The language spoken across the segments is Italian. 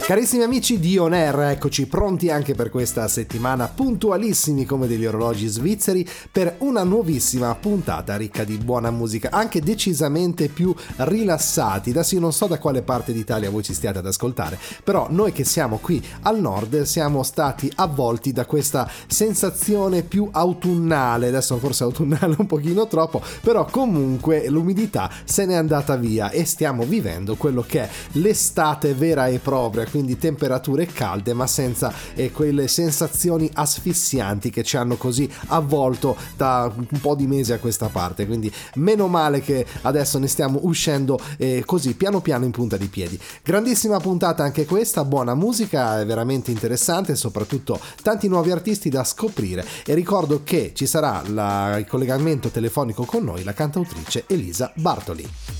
Carissimi amici di On Air, eccoci pronti anche per questa settimana, puntualissimi come degli orologi svizzeri, per una nuovissima puntata ricca di buona musica, anche decisamente più rilassati. Adesso io non so da quale parte d'Italia voi ci stiate ad ascoltare, però noi che siamo qui al nord siamo stati avvolti da questa sensazione più autunnale, adesso forse autunnale un pochino troppo, però comunque l'umidità se n'è andata via e stiamo vivendo quello che è l'estate vera e propria quindi temperature calde ma senza eh, quelle sensazioni asfissianti che ci hanno così avvolto da un po' di mesi a questa parte, quindi meno male che adesso ne stiamo uscendo eh, così piano piano in punta di piedi. Grandissima puntata anche questa, buona musica, è veramente interessante, soprattutto tanti nuovi artisti da scoprire e ricordo che ci sarà la, il collegamento telefonico con noi la cantautrice Elisa Bartoli.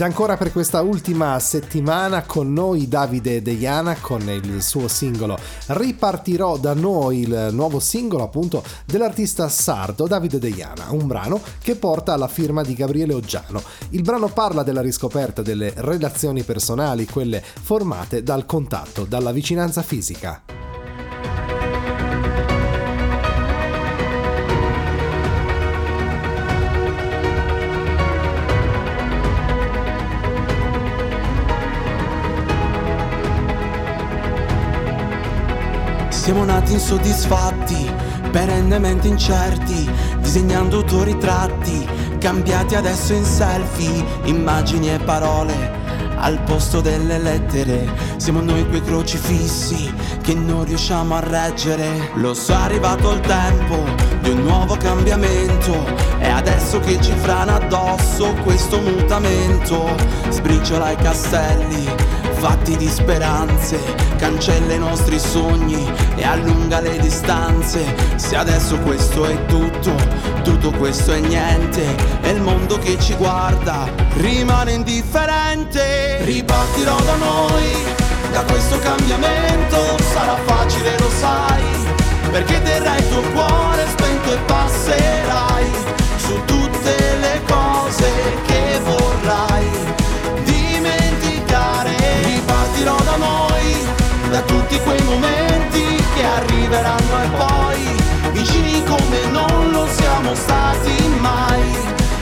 Ed ancora per questa ultima settimana con noi Davide Deiana con il suo singolo Ripartirò da noi, il nuovo singolo appunto dell'artista sardo Davide Deiana, un brano che porta alla firma di Gabriele Oggiano. Il brano parla della riscoperta delle relazioni personali, quelle formate dal contatto, dalla vicinanza fisica. Siamo nati insoddisfatti, perennemente incerti, disegnando autoritratti, cambiati adesso in selfie, immagini e parole. Al posto delle lettere, siamo noi quei crocifissi che non riusciamo a reggere. Lo so, è arrivato il tempo di un nuovo cambiamento. È adesso che ci frana addosso questo mutamento. Sbriciola i castelli fatti di speranze, cancella i nostri sogni e allunga le distanze. Se adesso questo è tutto, tutto questo è niente, e il mondo che ci guarda rimane indifferente. Ripartirò da noi, da questo cambiamento, sarà facile lo sai, perché terrai il tuo cuore spento e passerai su tutte le cose che vorrai partirò da noi, da tutti quei momenti che arriveranno e poi vicini come non lo siamo stati mai,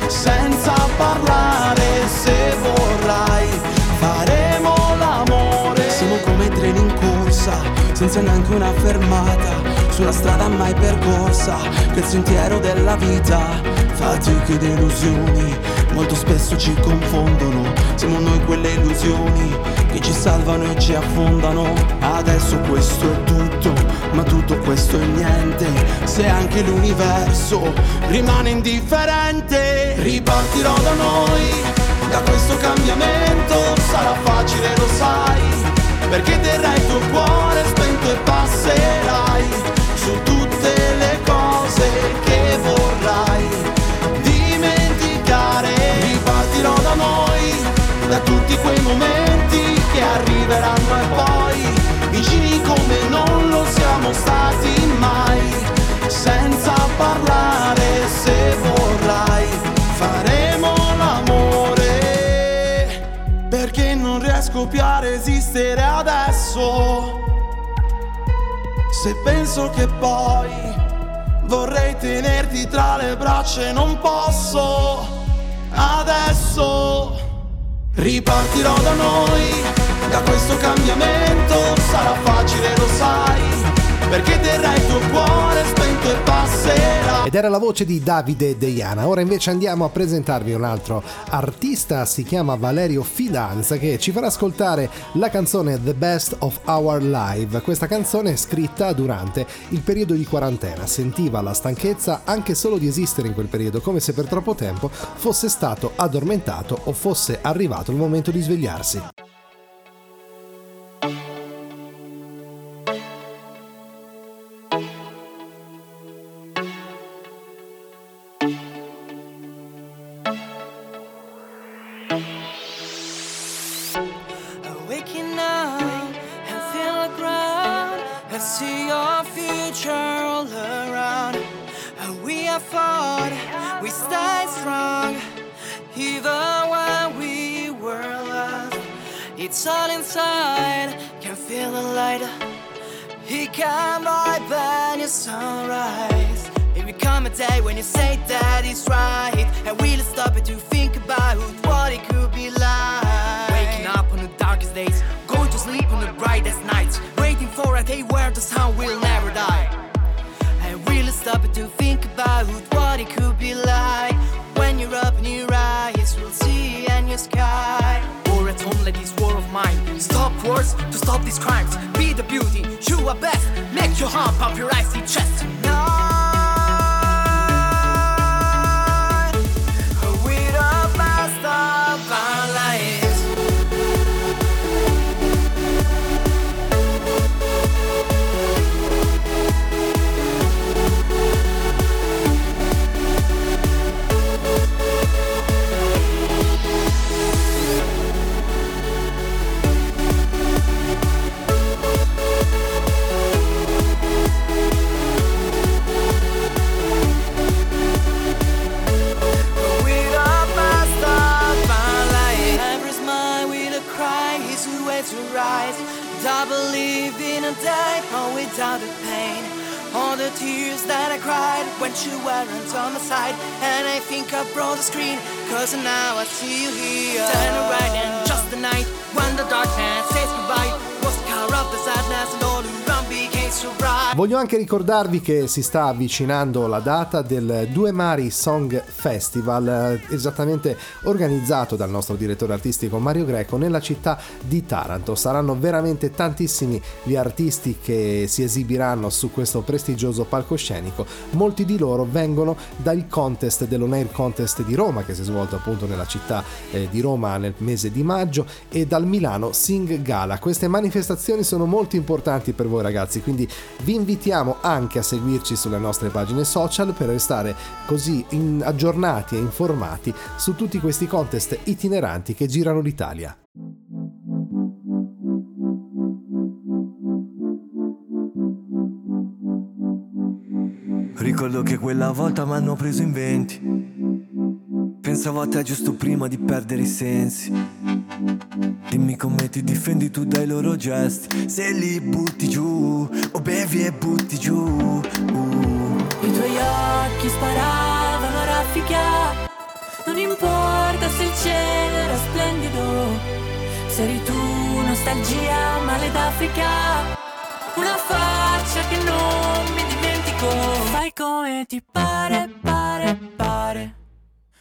senza parlare se vorrai, faremo l'amore. Siamo come treni in corsa, senza neanche una fermata, sulla strada mai percorsa, che il sentiero della vita, fatiche ed illusioni, molto spesso ci confondono, siamo noi quelle illusioni che ci salvano e ci affondano. Adesso questo è tutto, ma tutto questo è niente. Se anche l'universo rimane indifferente, ripartirò da noi, da questo cambiamento. Sarà facile, lo sai, perché terrai il tuo cuore spento e passerai su tutte le cose che vorrai tutti quei momenti che arriveranno e poi vicini come non lo siamo stati mai, senza parlare se vorrai faremo l'amore, perché non riesco più a resistere adesso, se penso che poi vorrei tenerti tra le braccia non posso adesso. Ripartirò da noi da questo cambiamento sarà facile, lo sai, perché terrai il tuo cuore spento e passerà. Ed era la voce di Davide Deiana. Ora invece andiamo a presentarvi un altro artista, si chiama Valerio Fidanza, che ci farà ascoltare la canzone The Best of Our Live. Questa canzone è scritta durante il periodo di quarantena, sentiva la stanchezza anche solo di esistere in quel periodo, come se per troppo tempo fosse stato addormentato o fosse arrivato il momento di svegliarsi. sunrise. It will come a day when you say that it's right. I will stop it to think about what it could be like. Waking up on the darkest days, going to sleep on the brightest nights. Waiting for a day where the sun will never die. And we'll stop it to think about what it could be like. When you're up in your eyes, you'll see a new sky. Or at home, this war of mine. Stop wars to stop these crimes. Be the beauty are best. Make your heart pump your icy chest. way to rise. And I believe in a day gone without the pain. All the tears that I cried when you weren't on my side. And I think I broke the screen, cause now I see you here. Turn around and just the night when the darkness says goodbye. Voglio anche ricordarvi che si sta avvicinando la data del Due Mari Song Festival, eh, esattamente organizzato dal nostro direttore artistico Mario Greco nella città di Taranto. Saranno veramente tantissimi gli artisti che si esibiranno su questo prestigioso palcoscenico. Molti di loro vengono dal contest dell'On Air Contest di Roma che si è svolto appunto nella città eh, di Roma nel mese di maggio e dal Milano Sing Gala. Queste manifestazioni sono molto importanti per voi ragazzi, quindi vi invitiamo anche a seguirci sulle nostre pagine social per restare così in- aggiornati e informati su tutti questi contest itineranti che girano l'Italia. Ricordo che quella volta mi hanno preso in venti. Pensavo a te giusto prima di perdere i sensi. Dimmi come ti difendi tu dai loro gesti. Se li butti giù, o bevi e butti giù. Uh. I tuoi occhi sparavano a raffica. Non importa se il cielo era splendido. Se eri tu, nostalgia, male d'Africa. Una faccia che non mi dimentico. Fai come ti pare, pare, pare.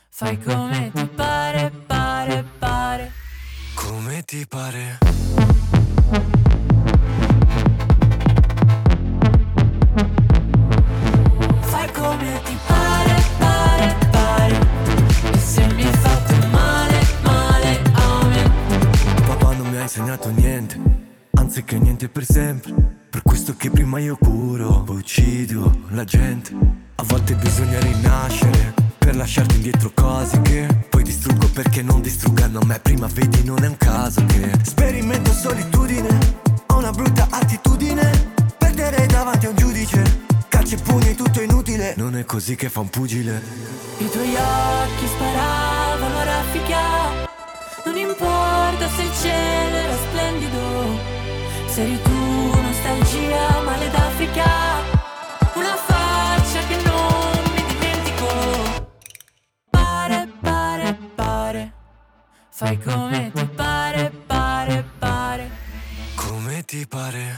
Fai come ti pare, pare, ti pare? Fai come ti pare, pare, pare. E se mi hai fatto male, male a me. Papà non mi ha insegnato niente, anzi che niente per sempre. Per questo che prima io curo, poi uccido la gente. A volte bisogna rinascere per lasciarti indietro cose che poi distruggo perché non distruggano me. Prima vedi non è un caso che sperimento solitudine, ho una brutta attitudine. Perdere davanti a un giudice, calci e pugni tutto inutile. Non è così che fa un pugile. I tuoi occhi sparavano a raffica. Non importa se il cielo era splendido. Se eri tu, nostalgia, male d'Africa. Fai come ti pare, pare, pare. Come ti pare?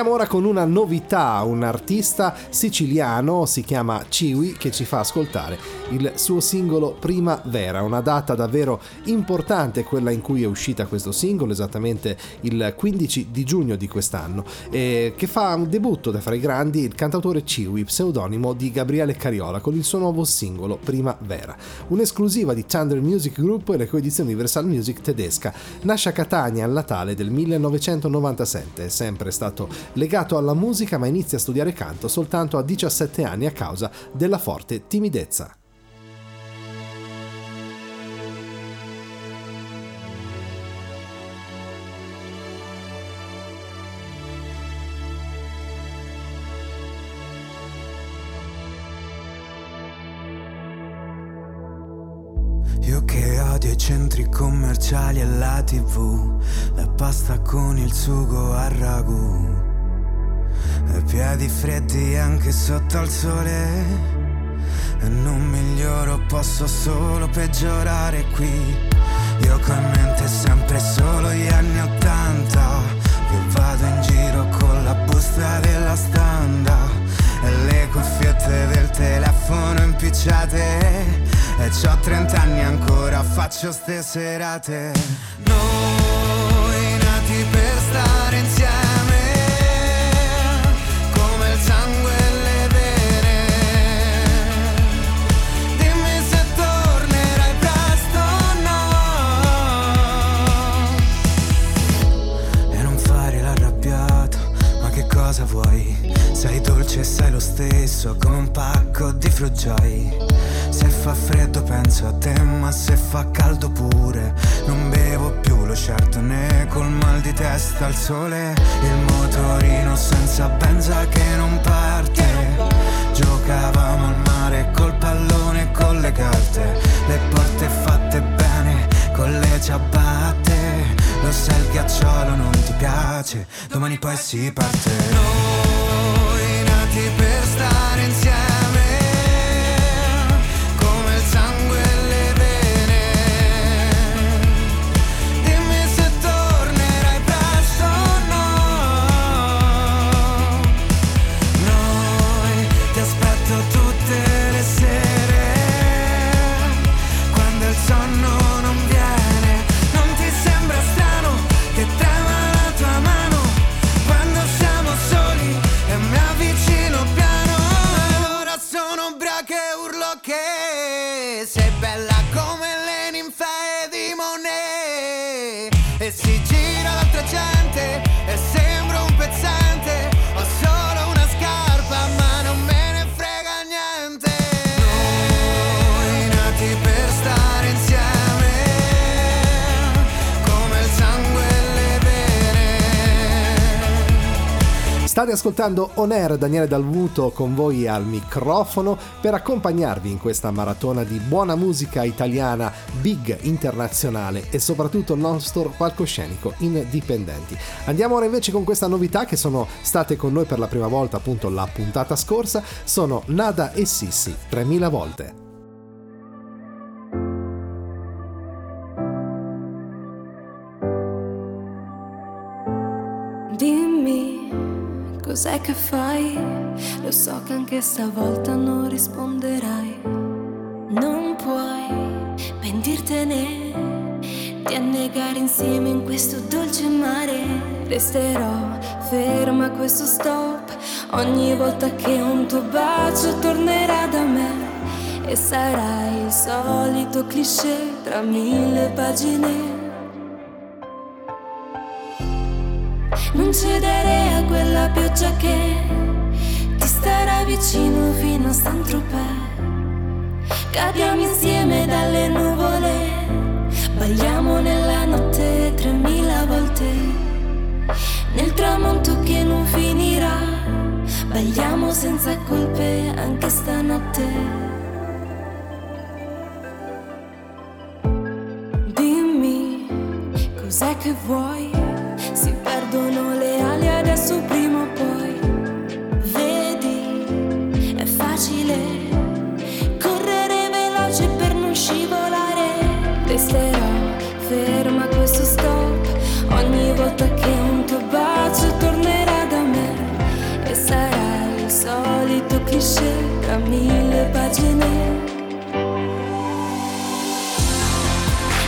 Andiamo ora con una novità, un artista siciliano, si chiama Ciwi, che ci fa ascoltare il suo singolo Primavera, una data davvero importante, quella in cui è uscita questo singolo, esattamente il 15 di giugno di quest'anno, e che fa un debutto da fra i grandi il cantautore Ciwi, pseudonimo di Gabriele Cariola, con il suo nuovo singolo Primavera, un'esclusiva di Thunder Music Group e le coedizioni Universal Music tedesca. Nasce a Catania al Natale del 1997, è sempre stato legato alla musica ma inizia a studiare canto soltanto a 17 anni a causa della forte timidezza. Io che odio i centri commerciali e la tv, la pasta con il sugo a ragù. E piedi freddi anche sotto al sole. E non miglioro, posso solo peggiorare qui. Io con mente sempre solo gli anni Ottanta. Che vado in giro con la busta della standa. E le cuffiette del telefono impicciate. E c'ho 30 anni ancora, faccio ste serate. Noi nati per stare insieme. cosa vuoi? Sei dolce e sei lo stesso come un pacco di frugioi. Fa freddo penso a te, ma se fa caldo pure. Non bevo più lo certo né col mal di testa al sole. Il motorino senza benza che non parte. Giocavamo al mare col pallone e con le carte. Le porte fatte bene con le ciabatte lo sai il ghiacciolo non ti piace Domani poi si parte Noi nati per stare insieme State ascoltando On Air Daniele Dalvuto con voi al microfono per accompagnarvi in questa maratona di buona musica italiana, big internazionale e soprattutto nostro palcoscenico indipendenti. Andiamo ora invece con questa novità che sono state con noi per la prima volta appunto la puntata scorsa, sono Nada e Sissi 3000 volte. Dimmi cos'è che fai, lo so che anche stavolta non risponderai. Non puoi pentirtene di annegare insieme in questo dolce mare. Resterò ferma a questo stop ogni volta che un tuo bacio tornerà da me. E sarai il solito cliché tra mille pagine. Non cedere a quella pioggia che ti starà vicino fino a Saint-Tropez. Cadiamo insieme dalle nuvole, balliamo nella notte tremila volte. Nel tramonto che non finirà, balliamo senza colpe anche stanotte. Dimmi cos'è che vuoi, tra mille pagine.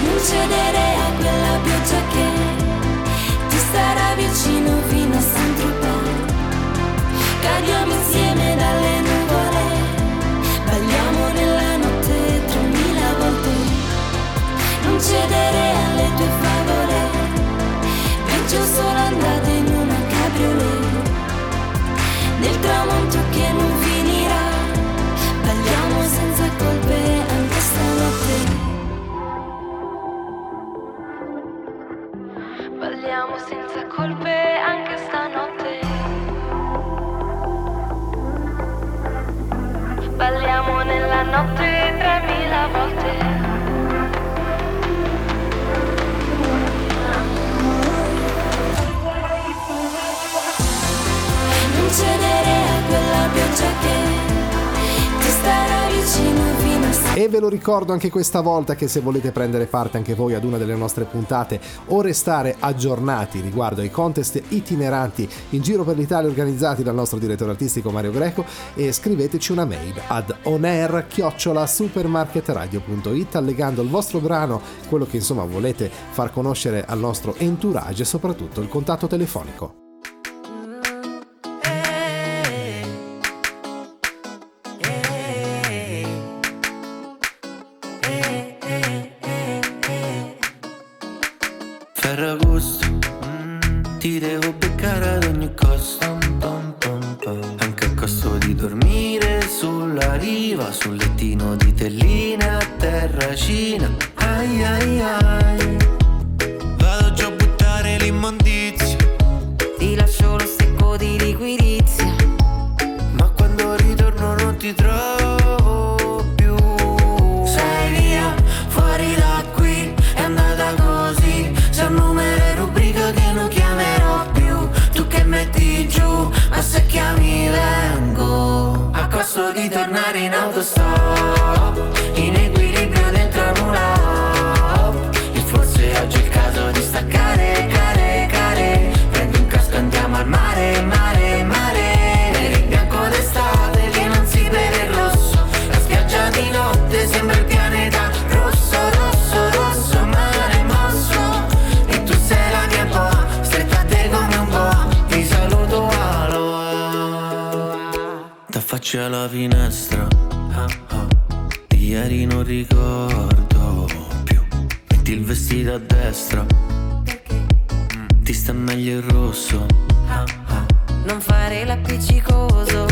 Non cedere a quella pioggia che ti starà vicino fino a Saint-Tropez. Cadiamo insieme dalle nuvole, balliamo nella notte tremila volte. Non cedere alle tue favole, peggio solo andate. Balliamo nella notte 3000 volte. non cedere a quella pioggia che ti starà vicino. E ve lo ricordo anche questa volta che se volete prendere parte anche voi ad una delle nostre puntate o restare aggiornati riguardo ai contest itineranti in giro per l'Italia organizzati dal nostro direttore artistico Mario Greco, scriveteci una mail ad onair-supermarketradio.it allegando il vostro brano, quello che insomma volete far conoscere al nostro entourage e soprattutto il contatto telefonico. finestra. Ah, ah. Di ieri non ricordo più. Metti il vestito a destra. Mm. Ti sta meglio il rosso. Ah, ah. non fare l'appiccicoso.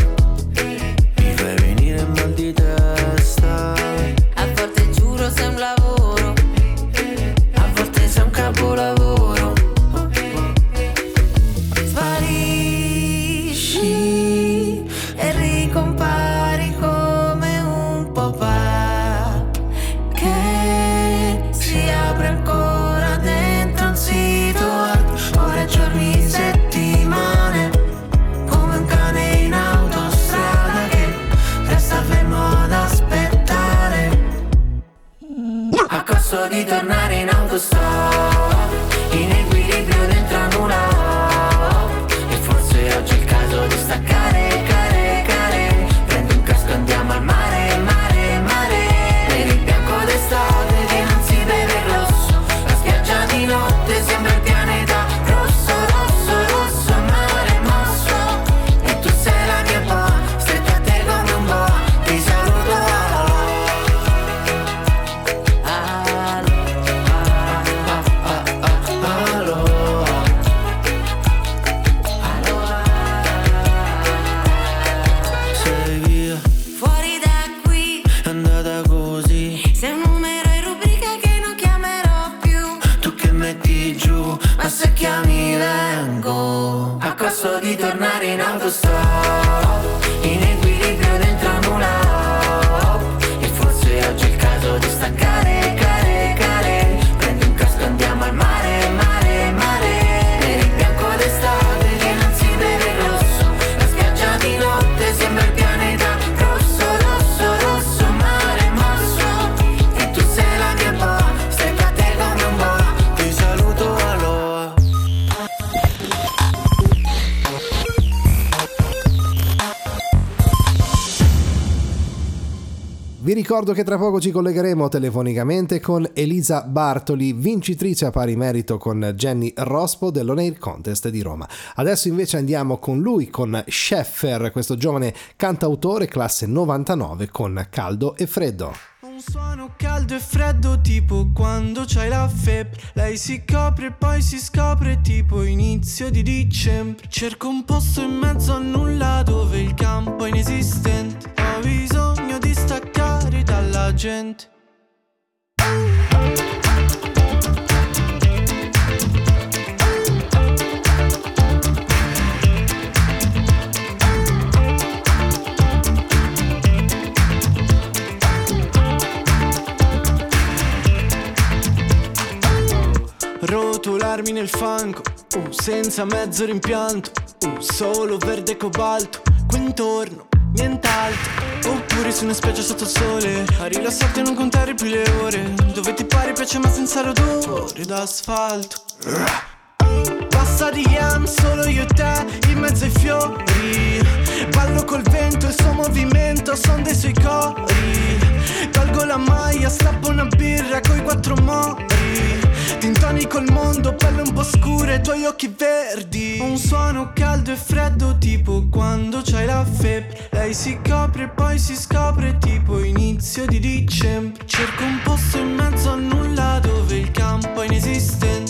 Ricordo che tra poco ci collegheremo telefonicamente con Elisa Bartoli, vincitrice a pari merito con Jenny Rospo dell'On Air Contest di Roma. Adesso invece andiamo con lui, con Sheffer, questo giovane cantautore classe 99 con Caldo e Freddo. Un suono caldo e freddo tipo quando c'hai la febbre Lei si copre e poi si scopre tipo inizio di dicembre Cerco un posto in mezzo a nulla dove il campo è inesistente Ho bisogno staccare dalla gente. Rotolarmi nel fango, uh, senza mezzo rimpianto, uh, solo verde cobalto, qui intorno nient'altro. Oppure su una spiaggia sotto sole, a rilassarti e non contare più le ore, dove ti pare piace ma senza l'odore d'asfalto. Passa di yam, solo io e te, in mezzo ai fiori. Ballo col vento, il suo movimento, son dei suoi cori. Tolgo la maglia, strappo una birra coi quattro mori. Tintoni col mondo, pelle un po' scura e tuoi occhi verdi. Un suono caldo e freddo, tipo quando c'hai la febbre. Lei si copre e poi si scopre, tipo inizio di dicembre. Cerco un posto in mezzo a nulla dove il campo è inesistente.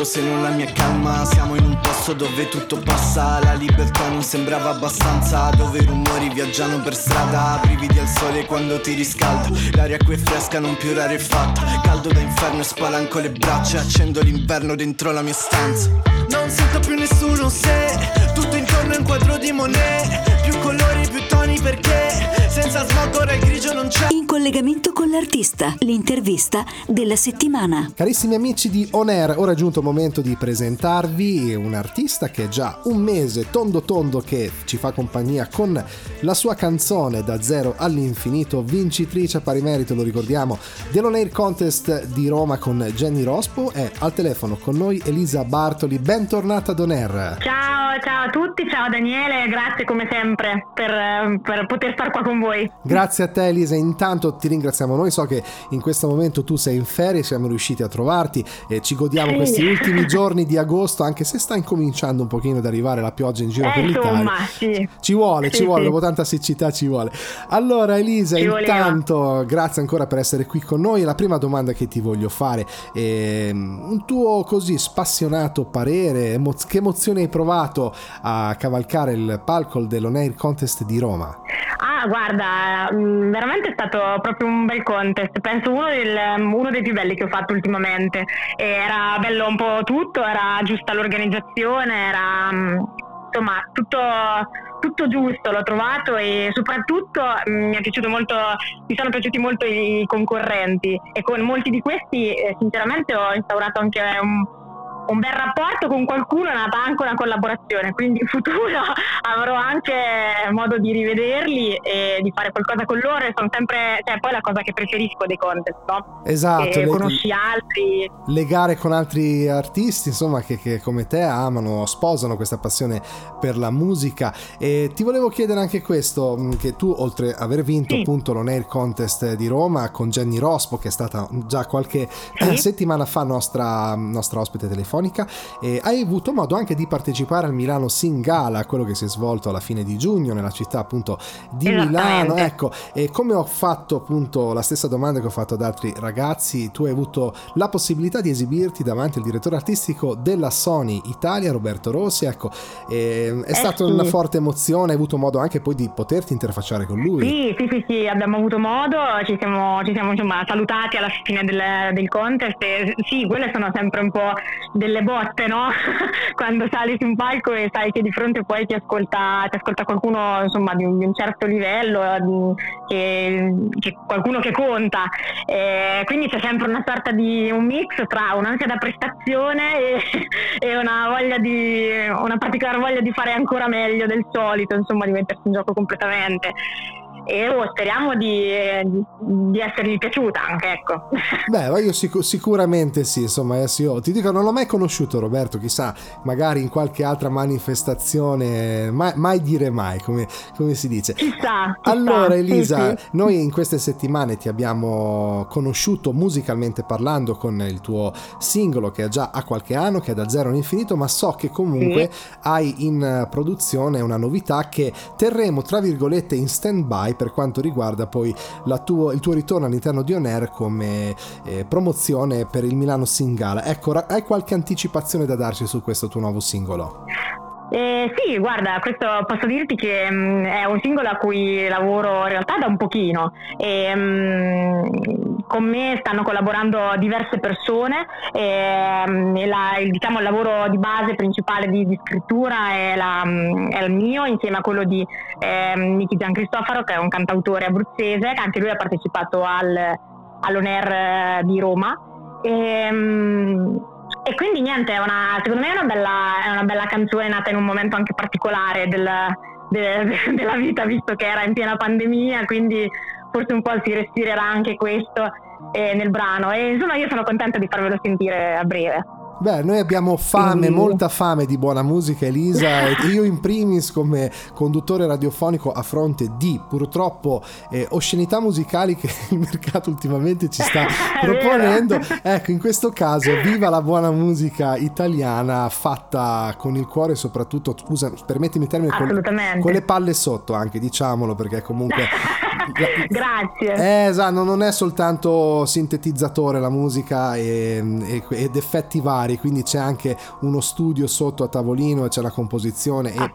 Nient'altro se non la mia calma. Siamo in un posto dove tutto passa La libertà non sembrava abbastanza. Dove i rumori viaggiano per strada Brividi al sole quando ti riscalda. L'aria qui è fresca, non più rarefatta Caldo da inferno e spalanco le braccia. Accendo l'inverno dentro la mia stanza. Non sento più nessuno se Tutto intorno è un quadro di Monet colori, più toni perché Senza smog ora il grigio non c'è In collegamento con l'artista, l'intervista della settimana. Carissimi amici di On Air, ora è giunto il momento di presentarvi un artista che è già un mese tondo tondo che ci fa compagnia con la sua canzone da zero all'infinito, vincitrice a pari merito, lo ricordiamo, dell'On Air Contest di Roma con Jenny Rospo. È al telefono con noi Elisa Bartoli, bentornata ad On Air. Ciao, ciao a tutti, ciao Daniele, grazie come sempre per, per poter star qua con voi. Grazie a te Elisa, intanto ti ringraziamo noi, so che in questo momento tu sei in ferie, siamo riusciti a trovarti e ci godiamo Sì. questi ultimi giorni di agosto, anche se sta incominciando un pochino ad arrivare la pioggia in giro Eh, per l'Italia. insomma, sì. Ci vuole, Sì, ci vuole, dopo tanta siccità ci vuole. Allora Elisa, Ci voleva. intanto grazie ancora per essere qui con noi. La prima domanda che ti voglio fare è un tuo così spassionato parere, che emozione hai provato a cavalcare il palco dell'On Air Contest di Roma? Ah, guarda, mh, veramente è stato proprio un bel contest, penso uno, del- uno dei più belli che ho fatto ultimamente. Era bello un po' tutto, era giusta l'organizzazione, era mh, insomma tutto, tutto giusto, l'ho trovato e soprattutto mi molto, mi sono piaciuti molto i concorrenti e con molti di questi eh, sinceramente ho instaurato anche un un bel rapporto con qualcuno è nata anche una collaborazione, quindi in futuro avrò anche modo di rivederli e di fare qualcosa con loro e sono sempre, cioè poi la cosa che preferisco dei contest, no? Esatto, che le- conosci altri. legare con altri artisti insomma che, che come te amano sposano questa passione per la musica e ti volevo chiedere anche questo mh, che tu oltre ad aver vinto Sì. appunto l'On Air Contest di Roma con Jenny Rospo che è stata già qualche Sì. settimana fa nostra, nostra ospite telefonica e hai avuto modo anche di partecipare al Milano Singala quello che si è svolto alla fine di giugno nella città appunto di. Milano ecco e come ho fatto appunto la stessa domanda che ho fatto ad altri ragazzi tu hai avuto la possibilità di esibirti davanti al direttore artistico della Sony Italia Roberto Rossi ecco e è stata sì. una forte emozione hai avuto modo anche poi di poterti interfacciare con lui Sì, sì, sì, sì, abbiamo avuto modo, ci siamo, ci siamo insomma, salutati alla fine del, del contest e sì, quelle sono sempre un po' delle delle botte, no? Quando sali su un palco e sai che di fronte poi ti ascolta, ti ascolta qualcuno insomma, di, un, di, un, certo livello, che, che qualcuno che conta. Eh, quindi c'è sempre una sorta di un mix tra un'ansia da prestazione e, e una, voglia di, una particolare voglia di fare ancora meglio del solito, insomma, di mettersi in gioco completamente e oh, speriamo di, di, essergli piaciuta anche, ecco. Beh, io sic- sicuramente sì, insomma, sì, oh, ti dico, non l'ho mai conosciuto Roberto, chissà, magari in qualche altra manifestazione, mai, mai dire mai, come, come, si dice. Chissà. Allora Elisa, sì, sì. noi in queste settimane ti abbiamo conosciuto musicalmente parlando con il tuo singolo che già ha qualche anno, che è da zero all'infinito, ma so che comunque sì. hai in produzione una novità che terremo, tra virgolette, in stand by per quanto riguarda poi tuo, il tuo ritorno all'interno di On Air come eh, promozione per il Milano Singala. Ecco, hai qualche anticipazione da darci su questo tuo nuovo singolo? Eh, sì, guarda, questo posso dirti che mh, mm, è un singolo a cui lavoro in realtà da un pochino e mh, mm, con me stanno collaborando diverse persone e, mh, mm, la, il, diciamo, il, lavoro di base principale di, di scrittura è, la, è, il mio insieme a quello di eh, Niki Giancristofaro che è un cantautore abruzzese che anche lui ha partecipato al, all'ONER eh, di Roma. E, e quindi niente, una, secondo me è una, bella, è una, bella, canzone nata in un momento anche particolare del, de, de, della vita, visto che era in piena pandemia, quindi forse un po' si respirerà anche questo eh, nel brano. E insomma io sono contenta di farvelo sentire a breve. Beh, noi abbiamo fame, Quindi... molta fame di buona musica, Elisa, e io in primis come conduttore radiofonico a fronte di purtroppo eh, oscenità musicali che il mercato ultimamente ci sta proponendo. Ecco, in questo caso, viva la buona musica italiana fatta con il cuore, soprattutto, scusa, permettimi il termine, con, con le palle sotto anche, diciamolo, perché comunque... Grazie. Eh, esatto, non è soltanto sintetizzatore la musica e, e, ed effetti vari particolari, quindi c'è anche uno studio sotto a tavolino e c'è la composizione e,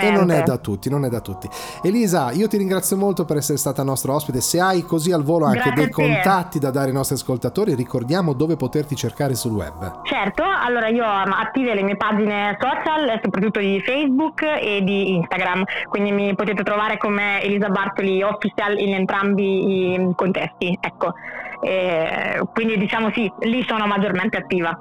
e, non è da tutti, non è da tutti. Elisa, io ti ringrazio molto per essere stata nostra ospite. Se hai così al volo anche Grazie dei contatti da dare ai nostri ascoltatori, ricordiamo dove poterti cercare sul web. Certo, allora io ho attive le mie pagine social, soprattutto di Facebook e di Instagram, quindi mi potete trovare come Elisa Bartoli Official in entrambi i contesti. Ecco. E quindi diciamo sì, lì sono maggiormente attiva.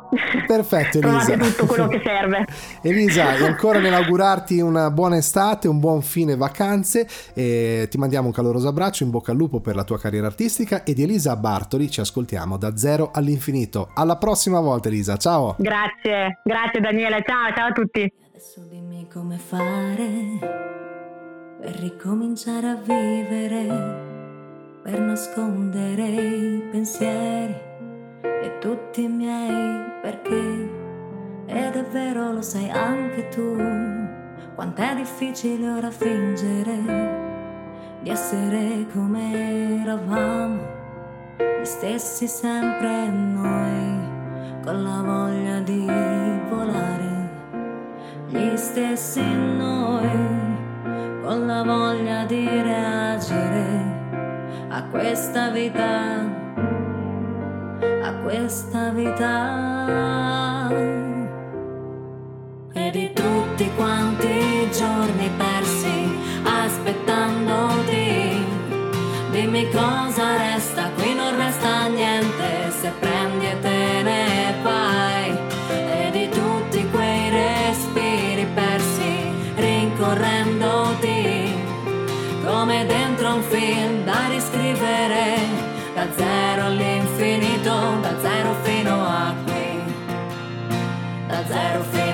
Perfetto Elisa. Trovate tutto quello che serve. Elisa, ancora nell'augurarti una buona estate, un buon fine vacanze e ti mandiamo un caloroso abbraccio, in bocca al lupo per la tua carriera artistica e di Elisa Bartoli ci ascoltiamo da zero all'infinito. Alla prossima volta Elisa, ciao. Grazie, grazie Daniele, ciao, ciao a tutti. Adesso dimmi come fare per ricominciare a vivere per nascondere i pensieri e tutti i miei perché. Ed è vero, lo sai anche tu, quant'è difficile ora fingere di essere come eravamo, gli stessi sempre noi, con la voglia di volare, gli stessi noi, con la voglia di reagire a questa vita, a questa vita. E di tutti quanti giorni persi aspettandoti, dimmi cosa resta, qui non resta niente riscrivere da zero all'infinito, da zero fino a qui, da zero fino a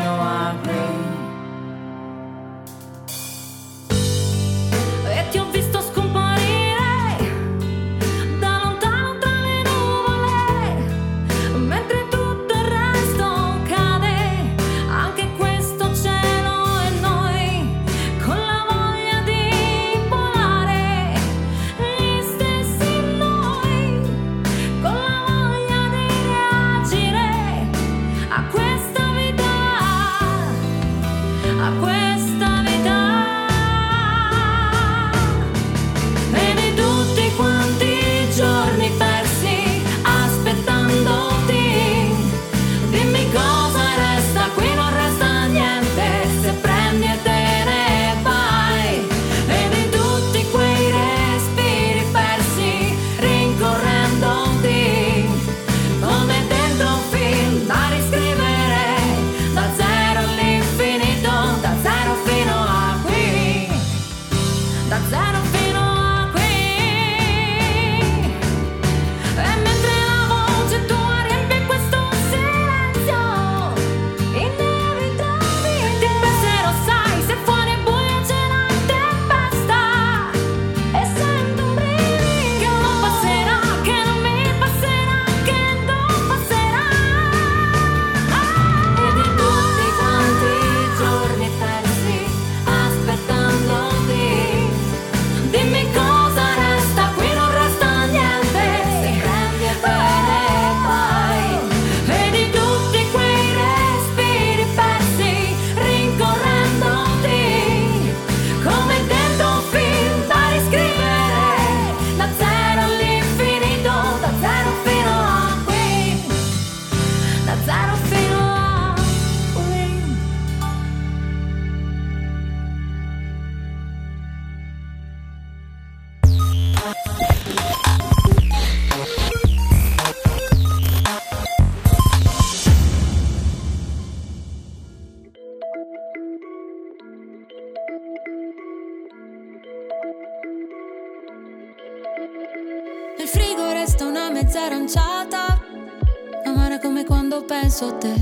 penso a te.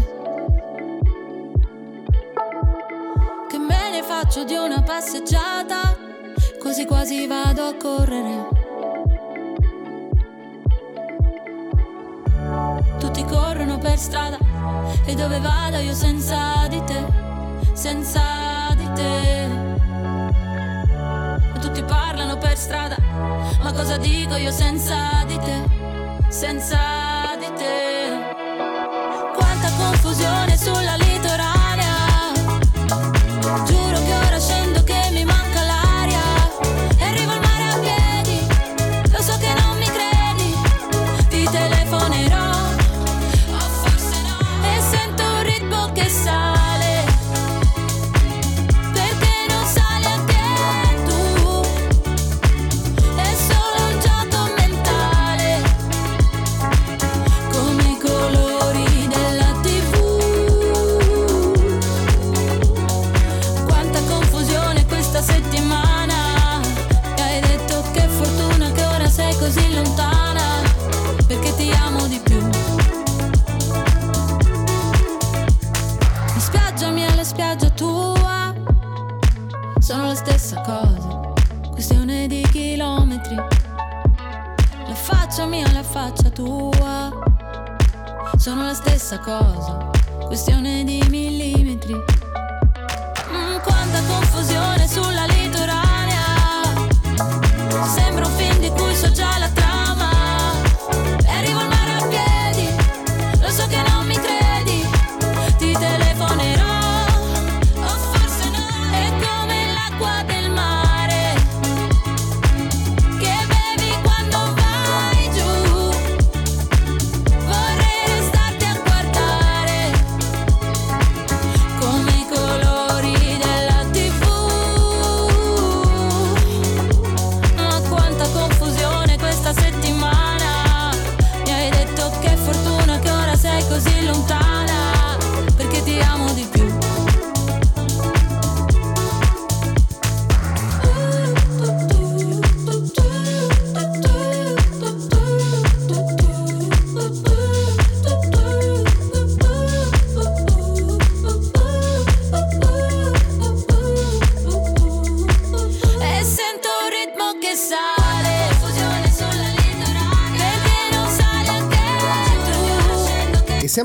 Che me ne faccio di una passeggiata, quasi quasi vado a correre. Tutti corrono per strada e dove vado io senza di te, senza di te tutti parlano per strada, ma cosa dico io senza di te, senza di te? Confusione sulla litoranea, giuro faccia tua sono la stessa cosa, questione di millimetri. Mm, quanta confusione sulla litoranea, sembra un film di cui so già la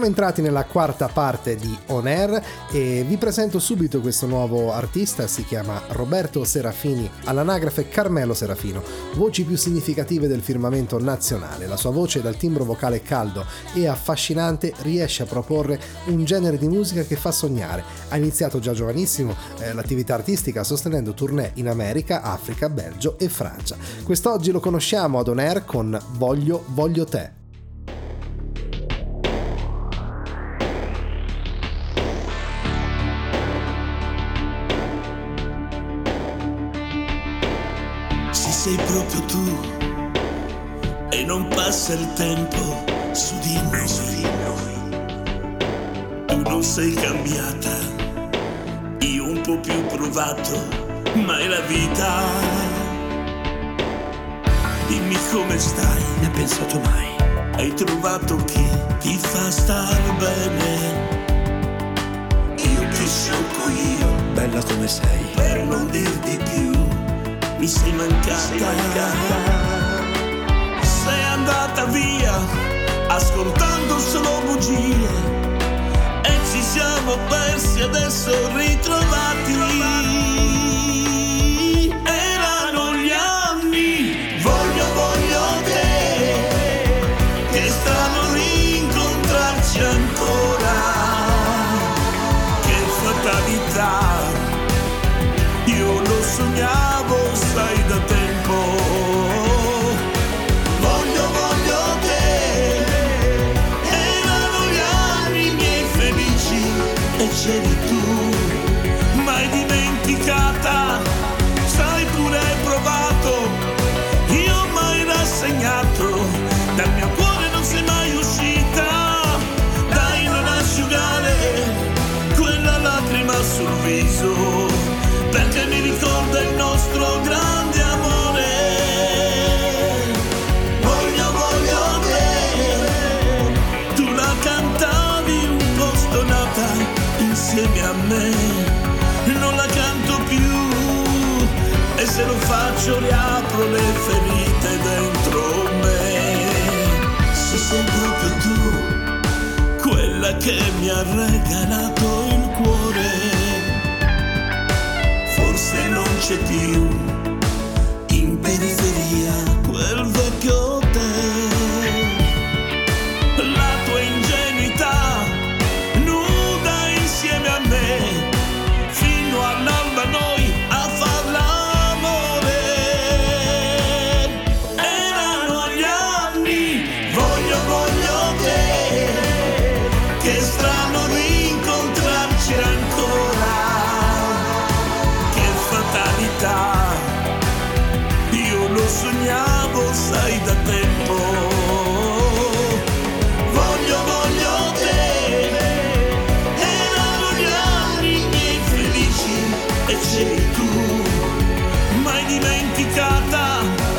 siamo entrati nella quarta parte di On Air e vi presento subito questo nuovo artista, si chiama Roberto Serafini, all'anagrafe Carmelo Serafino, voci più significative del firmamento nazionale. La sua voce dal timbro vocale caldo e affascinante riesce a proporre un genere di musica che fa sognare. Ha iniziato già giovanissimo eh, l'attività artistica sostenendo tournée in America, Africa, Belgio e Francia. Quest'oggi lo conosciamo ad On Air con Voglio, voglio te. Proprio tu e non passa il tempo su di noi. Tu non sei cambiata, io un po' più provato, ma è la vita. Dimmi come stai, ne hai pensato mai? Hai trovato chi ti fa star bene? Io che sciocco io, bella come sei, per non dir di più mi sei mancata. Sei andata via, ascoltando solo bugie. E ci siamo persi adesso ritrovati. Erano e quella che mi ha regalato dimenticata.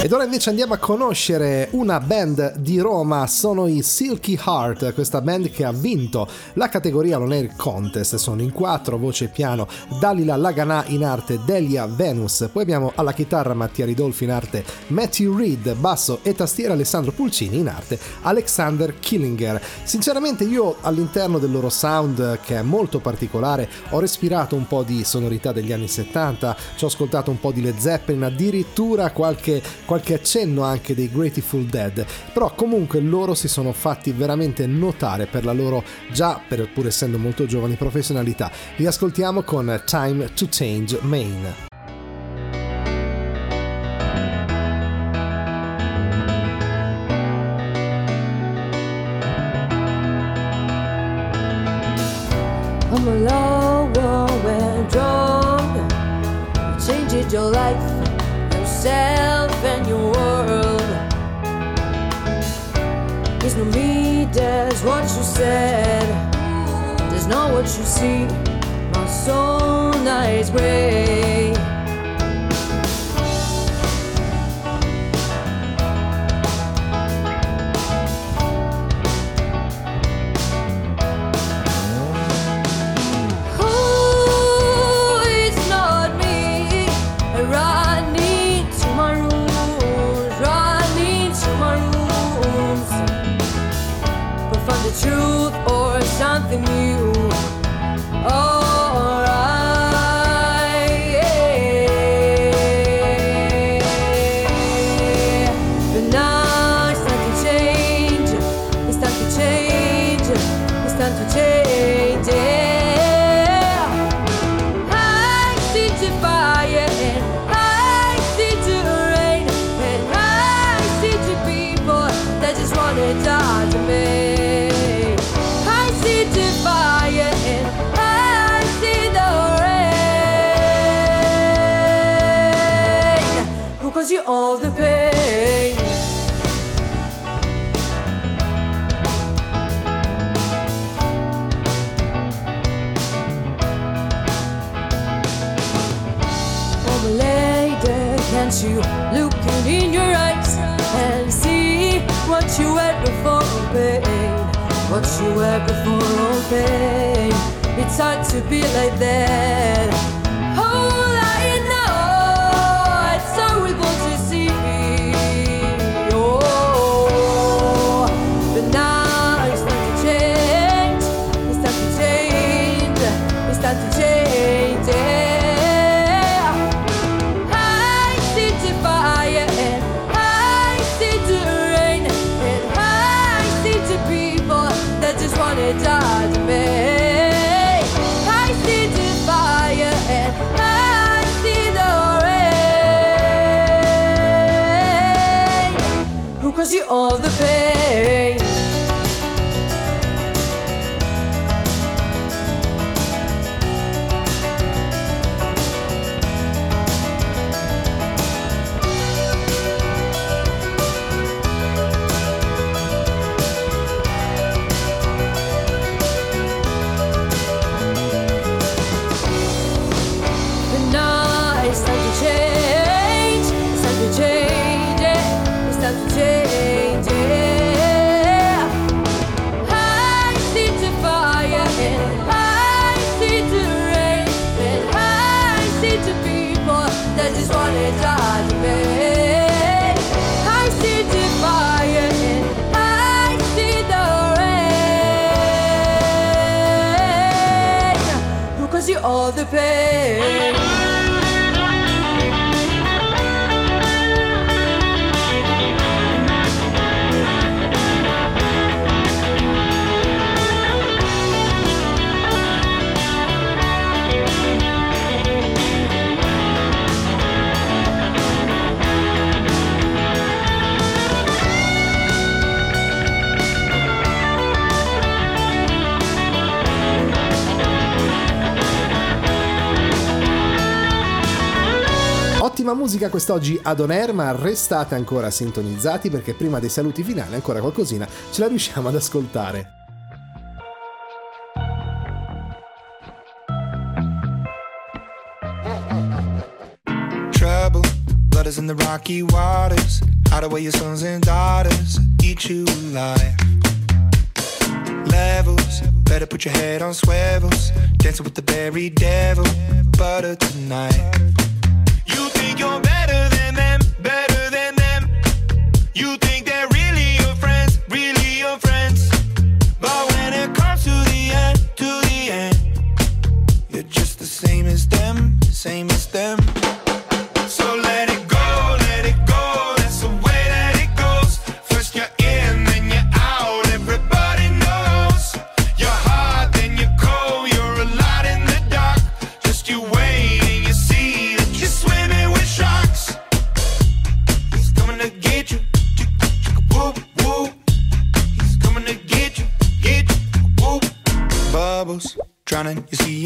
Ed ora invece andiamo a conoscere una band di Roma, sono i Silky Heart, questa band che ha vinto la categoria Non Air Contest, sono in quattro, voce e piano, Dalila Laganà in arte, Delia Venus, poi abbiamo alla chitarra Mattia Ridolfi in arte, Matthew Reed, basso e tastiera Alessandro Pulcini in arte, Alexander Killinger. Sinceramente io all'interno del loro sound che è molto particolare ho respirato un po' di sonorità degli anni 70, ci ho ascoltato un po' di Led Zeppelin, addirittura qualche, qualche accenno anche dei Grateful Dead, però comunque loro si sono fatti veramente notare per la loro già, pur essendo molto giovani, professionalità. Li ascoltiamo con Time to Change Main. See. My soul night gray. What you were before pain. It's hard to be like that. All the pain. The pain. Ottima musica quest'oggi ad On Air, ma restate ancora sintonizzati perché prima dei saluti finali ancora qualcosina ce la riusciamo ad ascoltare. Trouble, blood is in the rocky waters. Hide away your sons and daughters, eat you alive. Levels, better put your head on swivels. Dancing with the very devil, butter tonight. You think you're better than them, better than them. You think they're really your friends, really your friends. But when it comes to the end, to the end, you're just the same as them, same as them.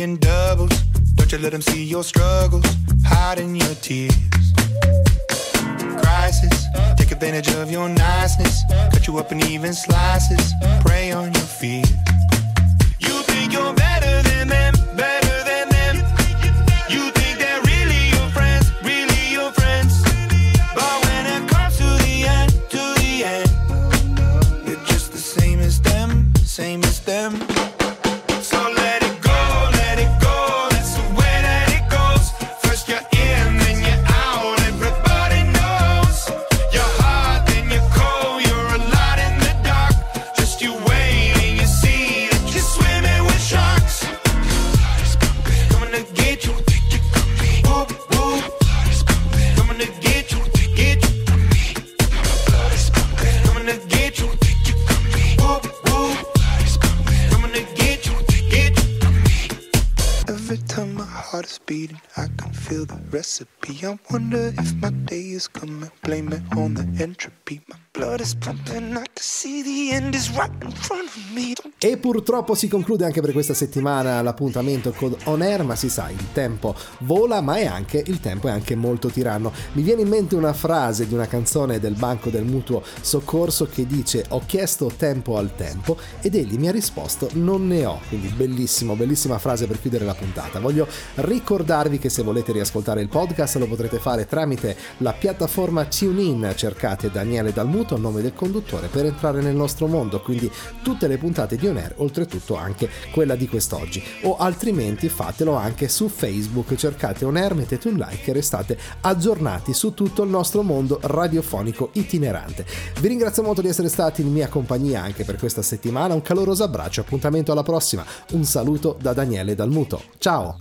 In doubles. Don't you let them see your struggles, hiding your tears. Crisis, take advantage of your niceness, cut you up in even slices, prey on your fears. You think you're better than them, I wonder if my day is coming. Blame it on the entropy. My blood is pumping. I can see the end is right in front of me. E purtroppo si conclude anche per questa settimana l'appuntamento con On Air, ma si sa, il tempo vola, ma è anche, il tempo è anche molto tiranno. Mi viene in mente una frase di una canzone del Banco del Mutuo Soccorso che dice ho chiesto tempo al tempo ed egli mi ha risposto non ne ho. Quindi bellissimo, bellissima frase per chiudere la puntata. Voglio ricordarvi che se volete riascoltare il podcast lo potrete fare tramite la piattaforma TuneIn, cercate Daniele Dalmuto, nome del conduttore, per entrare nel nostro mondo, quindi tutte le puntate di On Air, oltretutto anche quella di quest'oggi. O altrimenti fatelo anche su Facebook, cercate On Air, mettete un like e restate aggiornati su tutto il nostro mondo radiofonico itinerante. Vi ringrazio molto di essere stati in mia compagnia anche per questa settimana, un caloroso abbraccio, appuntamento alla prossima, un saluto da Daniele Dalmuto. Ciao!